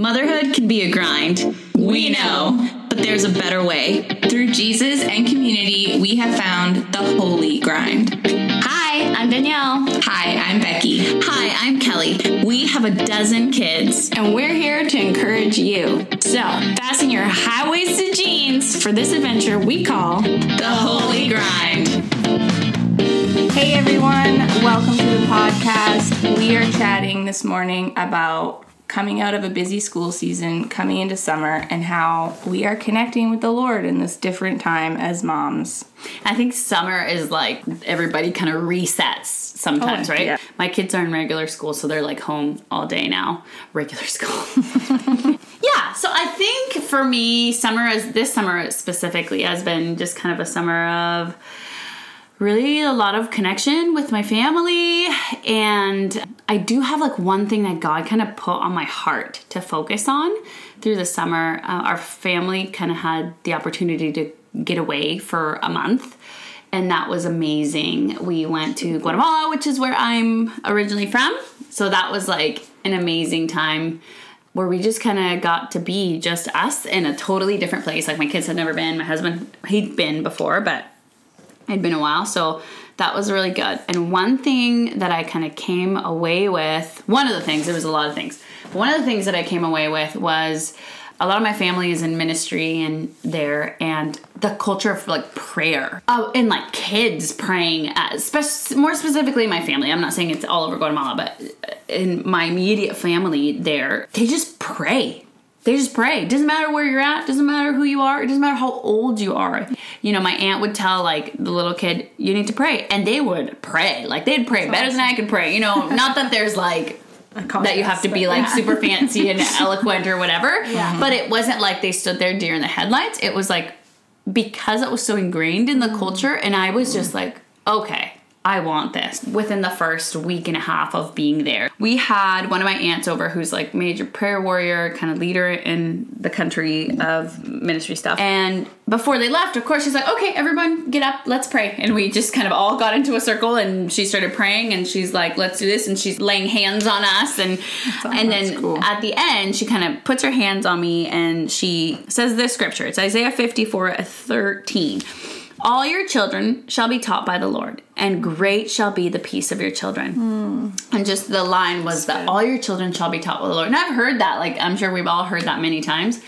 Motherhood can be a grind. We know, but there's a better way. Through Jesus and community, we have found the holy grind. Hi, I'm Danielle. Hi, I'm Becky. Hi, I'm Kelly. We have a dozen kids. And we're here to encourage you. So, fasten your high waisted jeans for this adventure we call The Holy Grind. Hey everyone, welcome to the podcast. We are chatting this morning about coming out of a busy school season, coming into summer, and how we are connecting with the Lord in this different time as moms. I think summer is like everybody kind of resets sometimes, Oh, right? yeah. My kids are in regular school, so they're like home all day now. Regular school. yeah, so I think for me, summer is this summer specifically has been just kind of a summer of really a lot of connection with my family. And i do have like one thing that god kind of put on my heart to focus on through the summer. Uh, our family kind of had the opportunity to get away for a month and that was amazing. We went to guatemala which is where i'm originally from. So that was like an amazing time where we just kind of got to be just us in a totally different place. Like my kids had never been my husband he'd been before but It'd been a while, so that was really good. And one thing that I kind of came away with, one of the things, there was a lot of things. One of the things that I came away with was a lot of my family is in ministry and there, and the culture of like prayer. Oh, and like kids praying, more specifically my family. I'm not saying it's all over Guatemala, but in my immediate family there, they just pray. They just pray. It Doesn't matter where you're at. Doesn't matter who you are. It doesn't matter how old you are. You know, my aunt would tell like the little kid, "You need to pray," and they would pray. Like they'd pray better than I could pray. You know, not that there's like that you have to be like super fancy and eloquent or whatever. But it wasn't like they stood there deer in the headlights. It was like because it was so ingrained in the culture, and I was just like, okay. I want this. Within the first week and a half of being there, we had one of my aunts over who's like major prayer warrior, kind of leader in the country of ministry stuff. And before they left, of course, she's like, okay, everyone get up, let's pray. And we just kind of all got into a circle and she started praying and she's like, let's do this. And she's laying hands on us. And, and then cool. at the end, she kind of puts her hands on me and she says this scripture. It's Isaiah 54 13. All your children shall be taught by the Lord, and great shall be the peace of your children. Hmm. And just the line was that all your children shall be taught by the Lord. And I've heard that, like, I'm sure we've all heard that many times.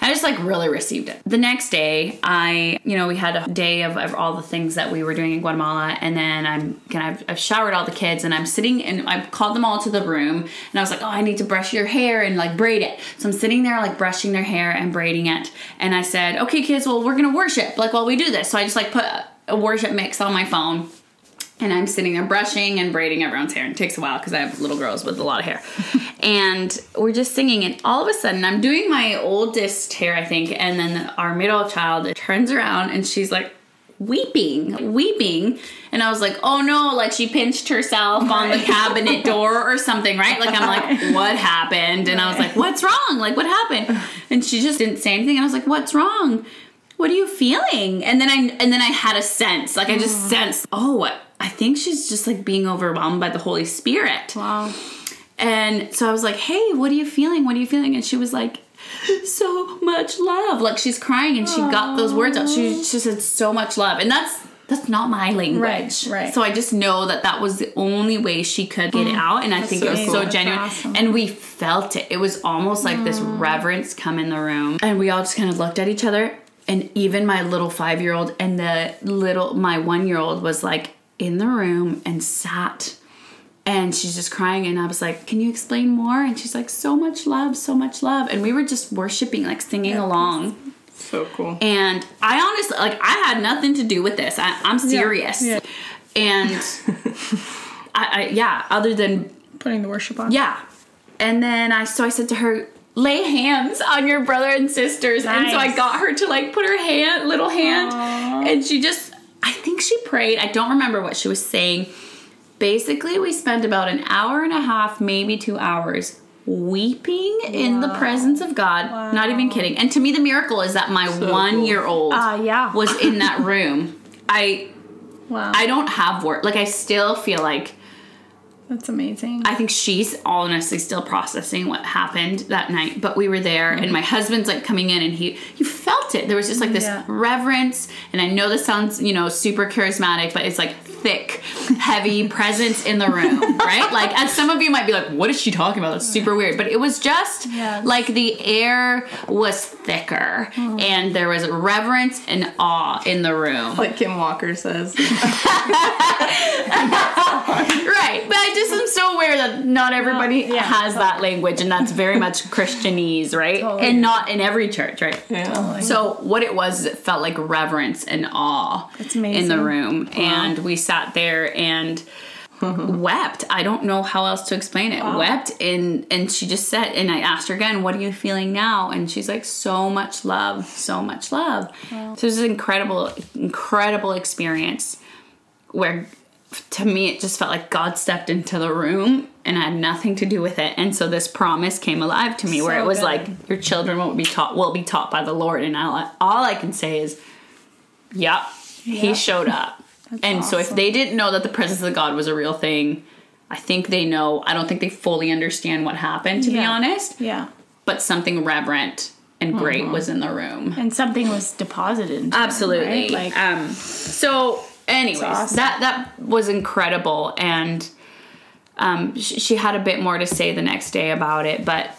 I just like really received it. The next day, I, you know, we had a day of, of all the things that we were doing in Guatemala, and then I'm of, I've showered all the kids, and I'm sitting and I called them all to the room, and I was like, oh, I need to brush your hair and like braid it. So I'm sitting there like brushing their hair and braiding it, and I said, okay, kids, well, we're gonna worship like while we do this. So I just like put a worship mix on my phone, and I'm sitting there brushing and braiding everyone's hair. And it takes a while because I have little girls with a lot of hair. and we're just singing, and all of a sudden, I'm doing my oldest hair, I think, and then our middle child turns around and she's like weeping, weeping. And I was like, oh no, like she pinched herself on the cabinet door or something, right? Like, I'm like, what happened? And I was like, what's wrong? Like, what happened? And she just didn't say anything. And I was like, what's wrong? what are you feeling and then i and then i had a sense like i just mm. sensed oh i think she's just like being overwhelmed by the holy spirit. Wow. and so i was like hey what are you feeling? What are you feeling? And she was like so much love. Like she's crying and she got those words out. She, she said so much love. And that's that's not my language. Right, right. so i just know that that was the only way she could get it out. And i think so it was cool. so genuine. awesome. and we felt it. It was almost like this mm. reverence come in the room. And we all just kind of looked at each other. And even my little five year old and the little my one year old was like in the room and sat and she's just crying and i was like can you explain more and she's like so much love so much love and we were just worshiping like singing along So cool. and i honestly like i had nothing to do with this I, i'm serious yeah. and I, I yeah other than Putting the worship on. yeah. And then I so I said to her, lay hands on your brother and sisters. And so I got her to like put her hand, little hand, and she just I think she prayed. I don't remember what she was saying. Basically, we spent about an hour and a half, maybe 2 hours weeping in the presence of God. Not even kidding. And to me the miracle is that my 1-year-old Ah, yeah. was in that room. I Wow. I don't have work. Like I still feel like That's amazing. I think she's honestly still processing what happened that night. But we were there, and my husband's like coming in, and he you felt it. There was just like this Yeah. reverence, and I know this sounds you know super charismatic, but it's like thick, heavy presence in the room, right? Like, as some of you might be like, "What is she talking about?" That's super weird. But it was just Yes. like the air was thicker, mm-hmm. and there was reverence and awe in the room. like Kim Walker says. Right, but I just am so aware that not everybody yeah, has that language, and that's very much Christianese, right? Totally. And not in every church, right? Yeah. So what it was, it felt like reverence and awe in the room, and we sat there and wept. I don't know how else to explain it. Wept, and and she just said, and I asked her again, "What are you feeling now?" And she's like, "So much love, so much love." So it was an incredible, incredible experience where to me it just felt like God stepped into the room and I had nothing to do with it. And so this promise came alive to me where it was good. like your children will be taught will be taught by the Lord and I, all I can say is yep, he showed up. And so if they didn't know that the presence of God was a real thing, I think they know. I don't think they fully understand what happened to be honest, yeah. but something reverent and great was in the room. And something was deposited into them, Absolutely. right? Like um so anyways, awesome. that that was incredible and um sh- she had a bit more to say the next day about it, but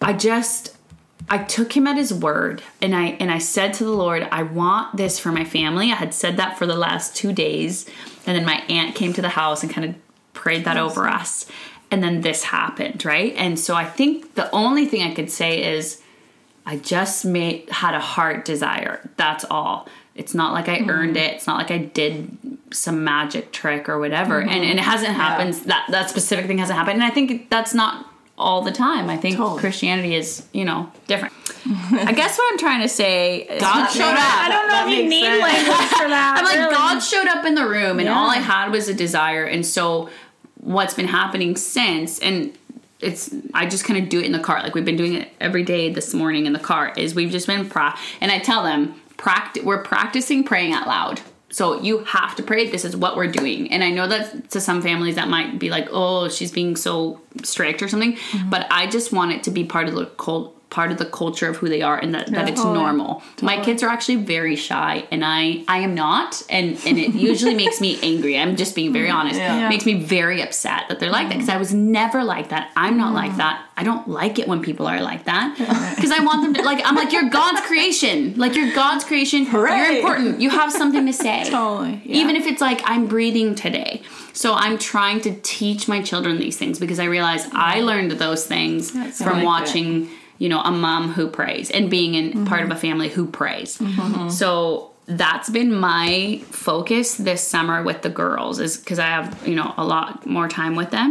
I just I took him at his word and I and I said to the Lord, I want this for my family. I had said that for the last 2 days and then my aunt came to the house and kind of prayed that over us. And then this happened, right? And so I think the only thing I could say is I just made had a heart desire. That's all. It's not like I mm-hmm. earned it. It's not like I did some magic trick or whatever. And mm-hmm. and it hasn't happened. That that specific thing hasn't happened. And I think that's not all the time. I think Totally. Christianity is you know different. I guess what I'm trying to say, is God showed up. I don't know That if you need sense. language for that. I'm like, really. God showed up in the room, and Yeah. all I had was a desire. And so, what's been happening since, and it's, I just kind of do it in the car. Like we've been doing it every day this morning in the car. Is we've just been pra, and I tell them, practice. We're practicing praying out loud. So you have to pray. This is what we're doing. And I know that to some families that might be like, oh, she's being so strict or something. Mm-hmm. But I just want it to be part of the cult, part of the culture of who they are, and that, that it's Totally. normal. My kids are actually very shy, and I I am not, and and it usually makes me angry. I'm just being very mm, honest. Yeah. It makes me very upset that they're like that because I was never like that. I'm not like mm. that. I don't like it when people are like that because I want them to like. I'm like you're God's creation. Like you're God's creation. You're important. You have something to say. Totally, yeah. Even if it's like I'm breathing today. So I'm trying to teach my children these things because I realize I learned those things That's from like watching you know, a mom who prays and being in Mm-hmm. part of a family who prays. So that's been my focus this summer with the girls is because I have, you know, a lot more time with them.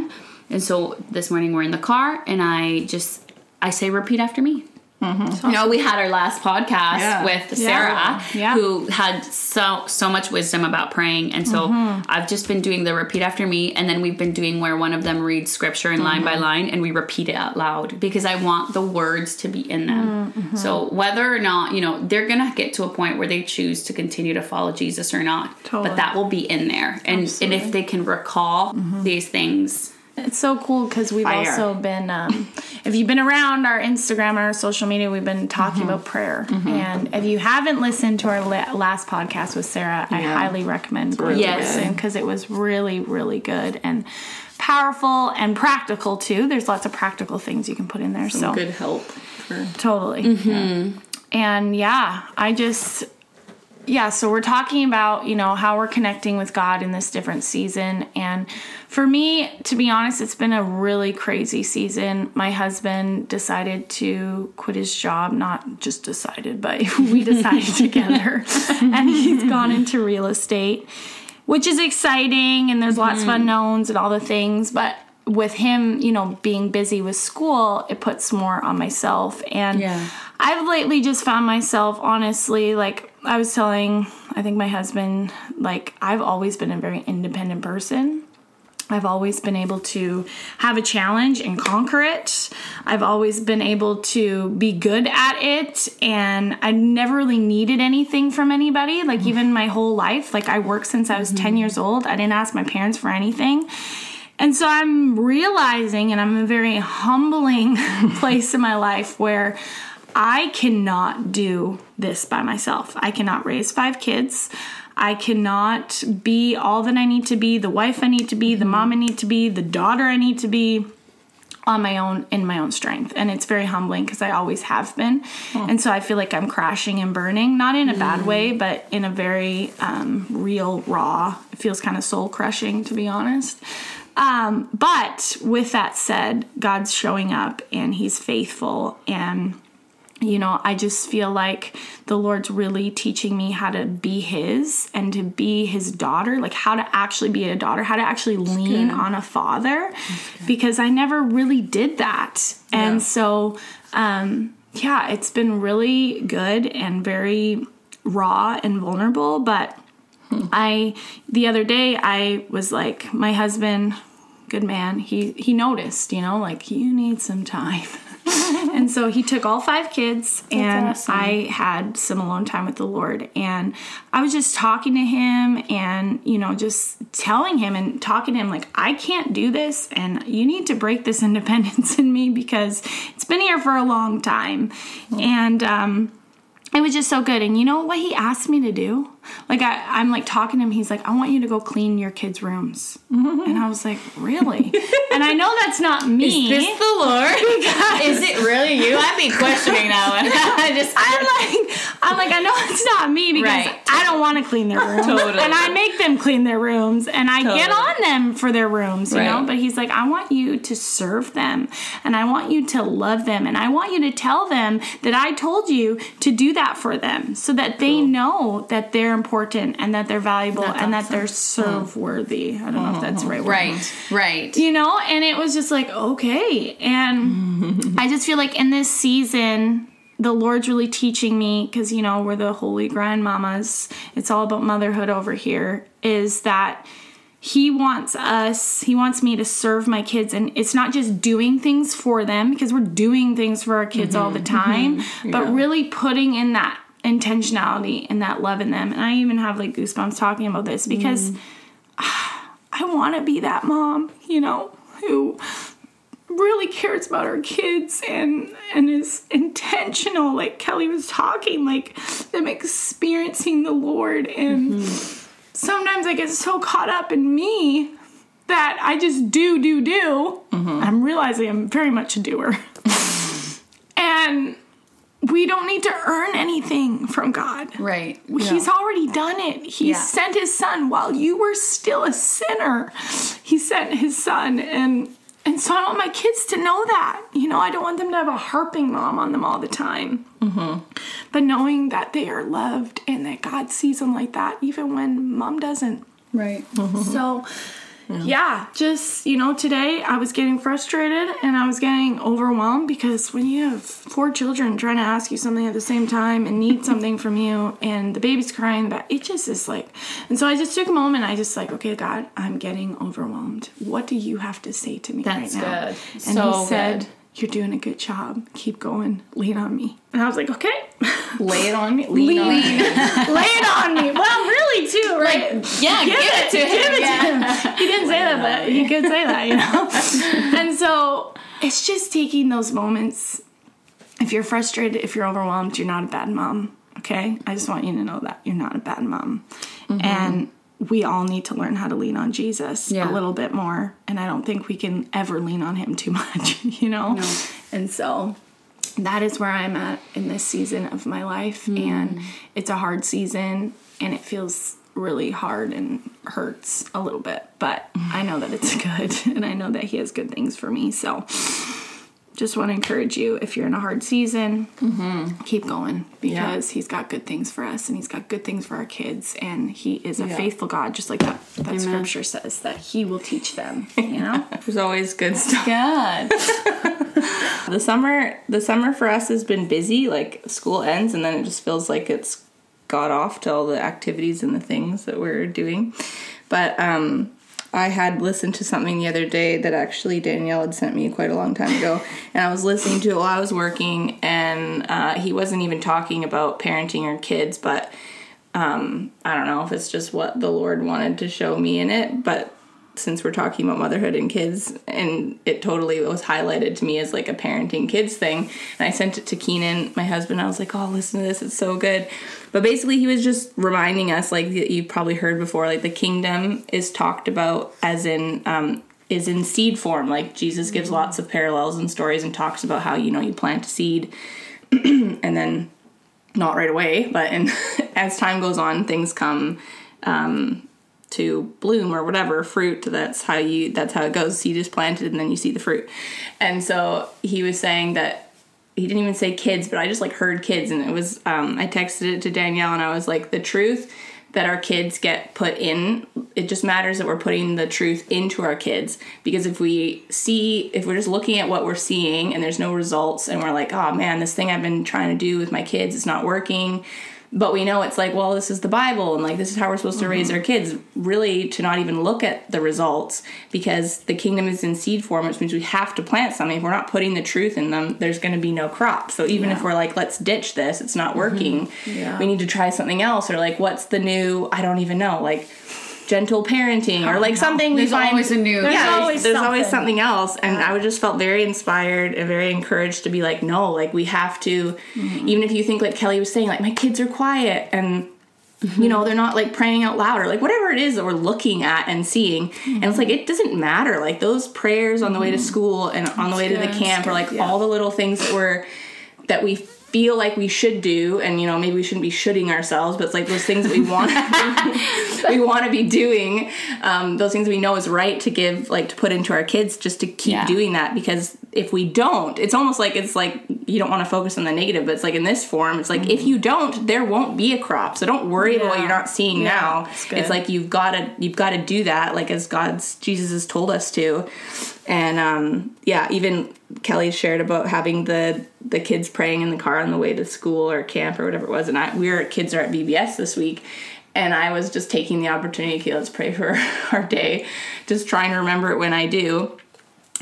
And so this morning we're in the car and I just I say repeat after me. Mm-hmm. You know, we had our last podcast Yeah. with Sarah, Yeah. who had so so much wisdom about praying, and so mm-hmm. I've just been doing the repeat after me, and then we've been doing where one of them reads scripture in line by mm-hmm. line, and we repeat it out loud because I want the words to be in them. So whether or not you know they're gonna get to a point where they choose to continue to follow Jesus or not, Totally. but that will be in there, and and if they can recall these things, It's so cool because we've Fire. also been, um, if you've been around our Instagram and our social media, we've been talking about prayer. And if you haven't listened to our la- last podcast with Sarah, I highly recommend going Yes. to listen because it was really, really good and powerful and practical too. There's lots of practical things you can put in there. so Good help. For, Totally. And yeah, I just, yeah, so we're talking about, you know, how we're connecting with God in this different season. And for me, to be honest, it's been a really crazy season. My husband decided to quit his job, not just decided, but we decided together. And he's gone into real estate, which is exciting. And there's lots of mm-hmm. unknowns and all the things. But with him, you know, being busy with school, it puts more on myself. And Yeah. I've lately just found myself, honestly, like I was telling, I think my husband, like I've always been a very independent person. I've always been able to have a challenge and conquer it. I've always been able to be good at it and I never really needed anything from anybody. Like even my whole life, like I worked since I was mm-hmm. 10 years old. I didn't ask my parents for anything. And so I'm realizing and I'm in a very humbling place in my life where I cannot do this by myself. I cannot raise five kids. I cannot be all that I need to be, the wife I need to be, the mom I need to be, the daughter I need to be on my own in my own strength. And it's very humbling because i always have been. And so i feel like i'm crashing and burning not in a bad way but in a very um, real raw it feels kind of soul crushing to be honest. Um, but with that said god's showing up and he's faithful and you know, I just feel like the Lord's really teaching me how to be His and to be His daughter, like how to actually be a daughter, how to actually lean on a father, because I never really did that. And so, um, yeah, it's been really good and very raw and vulnerable. But I, the other day, I was like, my husband, good man, he, he noticed, you know, like, you need some time. and so he took all five kids and awesome. I had some alone time with the Lord. And I was just talking to him and you know just telling him and talking to him like I can't do this and you need to break this independence in me because it's been here for a long time. And um it was just so good. And you know what he asked me to do like I, i'm like talking to him he's like i want you to go clean your kids rooms mm-hmm. and i was like really and i know that's not me Is this the Lord? Is it really you? I'd be questioning that one. I just I'm like, I'm like, I know it's not me because Right. I don't want to clean their rooms, Totally. and I make them clean their rooms, and I get on them for their rooms, you know. But he's like, I want you to serve them, and I want you to love them, and I want you to tell them that I told you to do that for them, so that they know that they're important and that they're valuable That's and that they're serve worthy. I don't know if that's the right word. Right, right. you know and it was just like okay. And i just feel like in this season the lord's really teaching me because you know we're the Holy Grind Mamas. It's all about motherhood over here is that he wants us he wants me to serve my kids. And it's not just doing things for them because we're doing things for our kids all the mm-hmm. time mm-hmm. but really putting in that intentionality and that love in them. And i even have like goosebumps talking about this because mm. I want to be that mom, you know, who really cares about her kids and and is intentional like Kelly was talking like them experiencing the Lord. And mm-hmm. sometimes I get so caught up in me that I just do do do. Mm-hmm. I'm realizing I'm very much a doer. and we don't need to earn anything from God. Right. He's already done it. He Yeah. sent his son while you were still a sinner. He sent his son and and so I want my kids to know that. You know, I don't want them to have a harping mom on them all the time. Mm-hmm. But knowing that they are loved and that God sees them like that, even when mom doesn't. Right. So, yeah, just, you know, today I was getting frustrated and I was getting overwhelmed because when you have four children trying to ask you something at the same time and need something from you and the baby's crying, that it just is like, and so I just took a moment. I just like, okay, God, I'm getting overwhelmed. What do you have to say to me That's right now? good. And So he said, good. You're doing a good job. Keep going. Lean on me. And I was like, okay. Lay it on me. Lean, on me. Lay it on me. Well, really, too, right? Yeah, give, it to him. yeah. he didn't say that, but he could say that, you know? and so it's just taking those moments. If you're frustrated, if you're overwhelmed, you're not a bad mom, okay? I just want you to know that you're not a bad mom. Mm-hmm. And we all need to learn how to lean on Jesus Yeah. a little bit more. And I don't think we can ever lean on him too much, you know? And so that is where I'm at in this season of my life. Mm. And it's a hard season and it feels really hard and hurts a little bit. But I know that it's good and I know that He has good things for me. So just want to encourage you if you're in a hard season, keep going because He's got good things for us and He's got good things for our kids. And He is a faithful God, just like that, that scripture says, that He will teach them, you know? There's always good stuff. God. The summer, the summer for us has been busy. Like school ends, and then it just feels like it's got off to all the activities and the things that we're doing. But um, I had listened to something the other day that actually Danielle had sent me quite a long time ago, and I was listening to it while I was working, and uh, he wasn't even talking about parenting or kids, but um, I don't know if it's just what the Lord wanted to show me in it, but since we're talking about motherhood and kids, and it totally was highlighted to me as like a parenting kids thing. And I sent it to Keenan, my husband. I was like, "Oh, listen to this; it's so good." But basically, he was just reminding us, like you've probably heard before, like the kingdom is talked about as in um, is in seed form. Like Jesus gives lots of parallels and stories and talks about how you know you plant a seed, and then not right away, but and as time goes on, things come um, to bloom or whatever fruit. That's how you. That's how it goes. Seed is planted, and then you see the fruit. And so he was saying that he didn't even say kids, but I just like heard kids, and it was. Um, I texted it to Danielle, and I was like, the truth that our kids get put in it just matters that we're putting the truth into our kids because if we see if we're just looking at what we're seeing and there's no results and we're like oh man this thing i've been trying to do with my kids is not working but we know it's like well this is the bible and like this is how we're supposed to raise mm-hmm. our kids really to not even look at the results because the kingdom is in seed form which means we have to plant something. If we're not putting the truth in them there's going to be no crop. So even if we're like let's ditch this it's not working. Mm-hmm. We need to try something else or like what's the new i don't even know. Like gentle parenting or like something we There's find always a new- there's There's always, always always something. something else. And i would just felt very inspired and very encouraged to be like no like we have to mm-hmm. even if you think like kelly was saying like my kids are quiet and you mm-hmm. know they're not like praying out loud or like whatever it is that we're looking at and seeing. And it's mm-hmm. like it doesn't matter. Like those prayers on the way to school and on the way to the camp or like all the little things that we're that we feel like we should do and you know maybe we shouldn't be shooting ourselves but it's like those things that we want we want to be doing um, those things we know is right to give like to put into our kids just to keep Yeah. doing that because if we don't it's almost like it's like you don't want to focus on the negative but it's like in this form it's like if you don't there won't be a crop so don't worry about what you're not seeing now. good. it's like you've got to you've got to do that like as god's jesus has told us to. And um yeah even kelly shared about having the the kids praying in the car on the way to school or camp or whatever it was and i we were kids are at VBS this week and i was just taking the opportunity okay let's pray for our day. Just trying to remember it when i do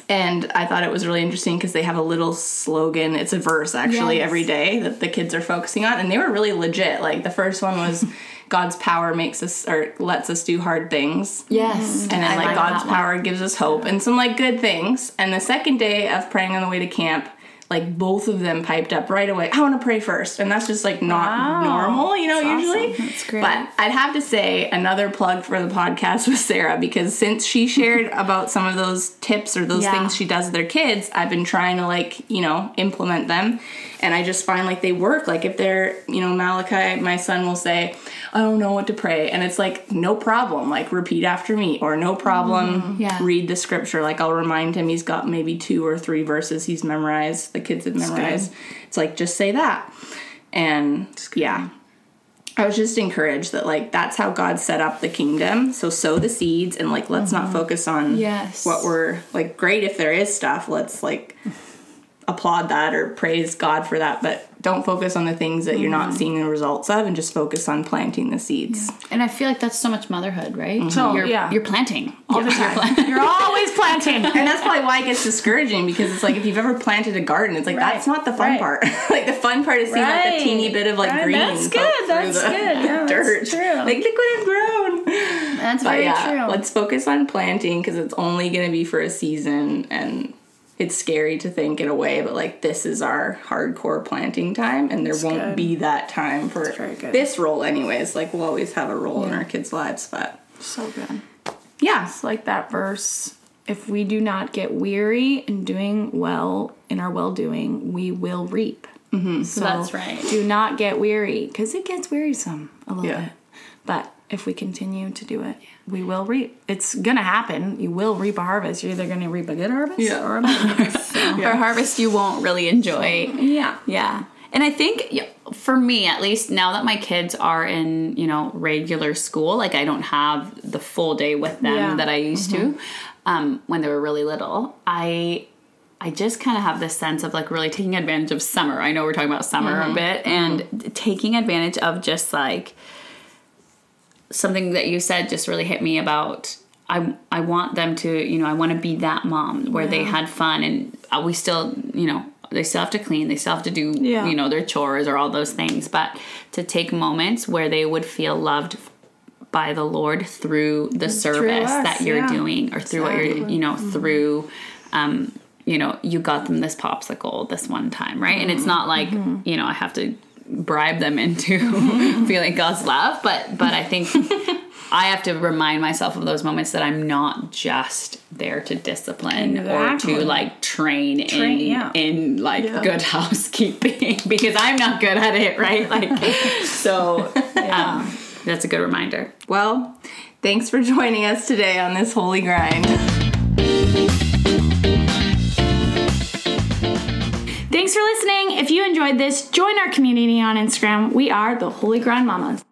and I thought it was really interesting because they have a little slogan. It's a verse actually Yes. every day that the kids are focusing on, and they were really legit. Like the first one was God's power makes us or lets us do hard things. Yes. Mm-hmm. And then like, like God's that one. power gives us hope and some like good things. And the second day of praying on the way to camp, like both of them piped up right away. I want to pray first, and that's just like not Wow. normal, you know. That's usually, awesome. That's great. But I'd have to say another plug for the podcast with Sarah because since she shared about some of those tips or those Yeah. things she does with their kids, I've been trying to like you know implement them, and I just find like they work. Like if they're you know Malachi, my son will say, "I don't know what to pray," and it's like no problem. Like repeat after me, or no problem. Yeah. Read the scripture. Like I'll remind him he's got maybe two or three verses he's memorized. The kids have memorized. It's like just say that, and yeah. I was just encouraged that like that's how God set up the kingdom. So sow the seeds and like let's not focus on Yes. what we're like great if there is stuff. Let's like applaud that or praise God for that, but don't focus on the things that you're not mm-hmm. seeing the results of and just focus on planting the seeds. And I feel like that's so much motherhood, right? Mm-hmm. So, you're, yeah. you're planting all the time. You're always planting. And that's probably why it gets discouraging because it's like if you've ever planted a garden, it's like Right. that's not the fun Right. part. like the fun part is seeing like a teeny bit of like Right, green. that's good, that's good. Yeah, that's true. Like look what I've grown. That's But very yeah, true. let's focus on planting because it's only going to be for a season and it's scary to think in a way, but like this is our hardcore planting time and there won't good. be that time for this role anyways. Like we'll always have a role in our kids' lives, but so good. yeah. It's like that verse. If we do not get weary in doing well in our well doing, we will reap. Mm-hmm. So That's right. Do not get weary because it gets wearisome a little Yeah. bit. But if we continue to do it, we will reap. It's gonna happen. You will reap a harvest. You're either gonna reap a good harvest Yeah. or a bad harvest. So, Or harvest you won't really enjoy. yeah. Yeah. And I think for me, at least now that my kids are in, you know, regular school, like I don't have the full day with them Yeah. that I used to mm-hmm. um, when they were really little. I I just kind of have this sense of like really taking advantage of summer. I know we're talking about summer a mm-hmm. bit and mm-hmm. taking advantage of just like something that you said just really hit me about I I want them to, you know, I want to be that mom where they had fun and uh, we still, you know, they still have to clean, they still have to do, Yeah. you know, their chores or all those things, but to take moments where they would feel loved by the Lord through the service us, that you're yeah. doing or through what you're, you know, through um you know, you got them this popsicle this one time, right? And it's not like, you know, I have to bribe them into feeling God's love, but but I think I have to remind myself of those moments that I'm not just there to discipline Exactly. or to like train, Train, in yeah. in like Yeah. good housekeeping because I'm not good at it, right? Like so um, that's a good reminder. Well, thanks for joining us today on this holy grind. Listening. If you enjoyed this, join our community on Instagram. We are the Holy Grind Mamas.